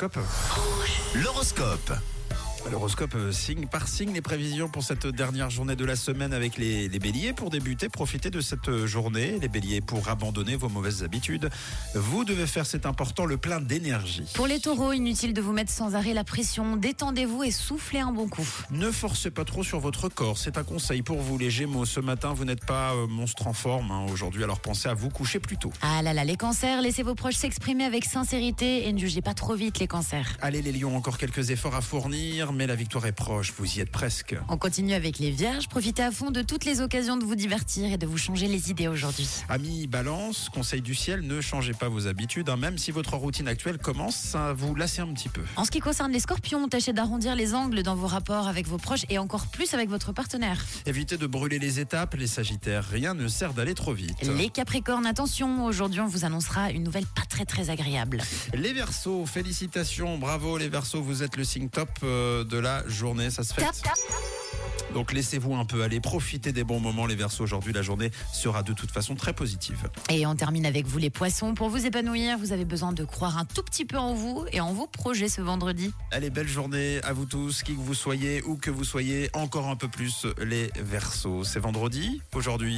Cop. L'horoscope. L'horoscope euh, signe par signe les prévisions pour cette dernière journée de la semaine avec les, les béliers. Pour débuter, profitez de cette journée. Les béliers, pour abandonner vos mauvaises habitudes, vous devez faire, c'est important, le plein d'énergie. Pour les taureaux, inutile de vous mettre sans arrêt la pression. Détendez-vous et soufflez un bon coup. Ne forcez pas trop sur votre corps. C'est un conseil pour vous, les gémeaux. Ce matin, vous n'êtes pas euh, monstre en forme hein, aujourd'hui, alors pensez à vous coucher plus tôt. Ah là là, les cancers, laissez vos proches s'exprimer avec sincérité et ne jugez pas trop vite les cancers. Allez, les lions, encore quelques efforts à fournir, mais la victoire est proche. Vous y êtes presque. On continue avec les vierges. Profitez à fond de toutes les occasions de vous divertir et de vous changer les idées aujourd'hui. Amis balance, conseil du ciel, ne changez pas vos habitudes, hein, même si votre routine actuelle commence à vous lasser un petit peu. En ce qui concerne les scorpions, tâchez d'arrondir les angles dans vos rapports avec vos proches et encore plus avec votre partenaire. Évitez de brûler les étapes, les sagittaires, rien ne sert d'aller trop vite. Les capricornes, attention, aujourd'hui on vous annoncera une nouvelle pas très très agréable. Les Verseaux, félicitations, bravo les Verseaux, vous êtes le signe top euh, de la journée, ça se fait. Donc laissez-vous un peu aller, profitez des bons moments les Verseaux. Aujourd'hui, la journée sera de toute façon très positive. Et on termine avec vous les poissons. Pour vous épanouir, vous avez besoin de croire un tout petit peu en vous et en vos projets ce vendredi. Allez, belle journée à vous tous, qui que vous soyez, où que vous soyez, encore un peu plus les Verseaux. C'est vendredi aujourd'hui.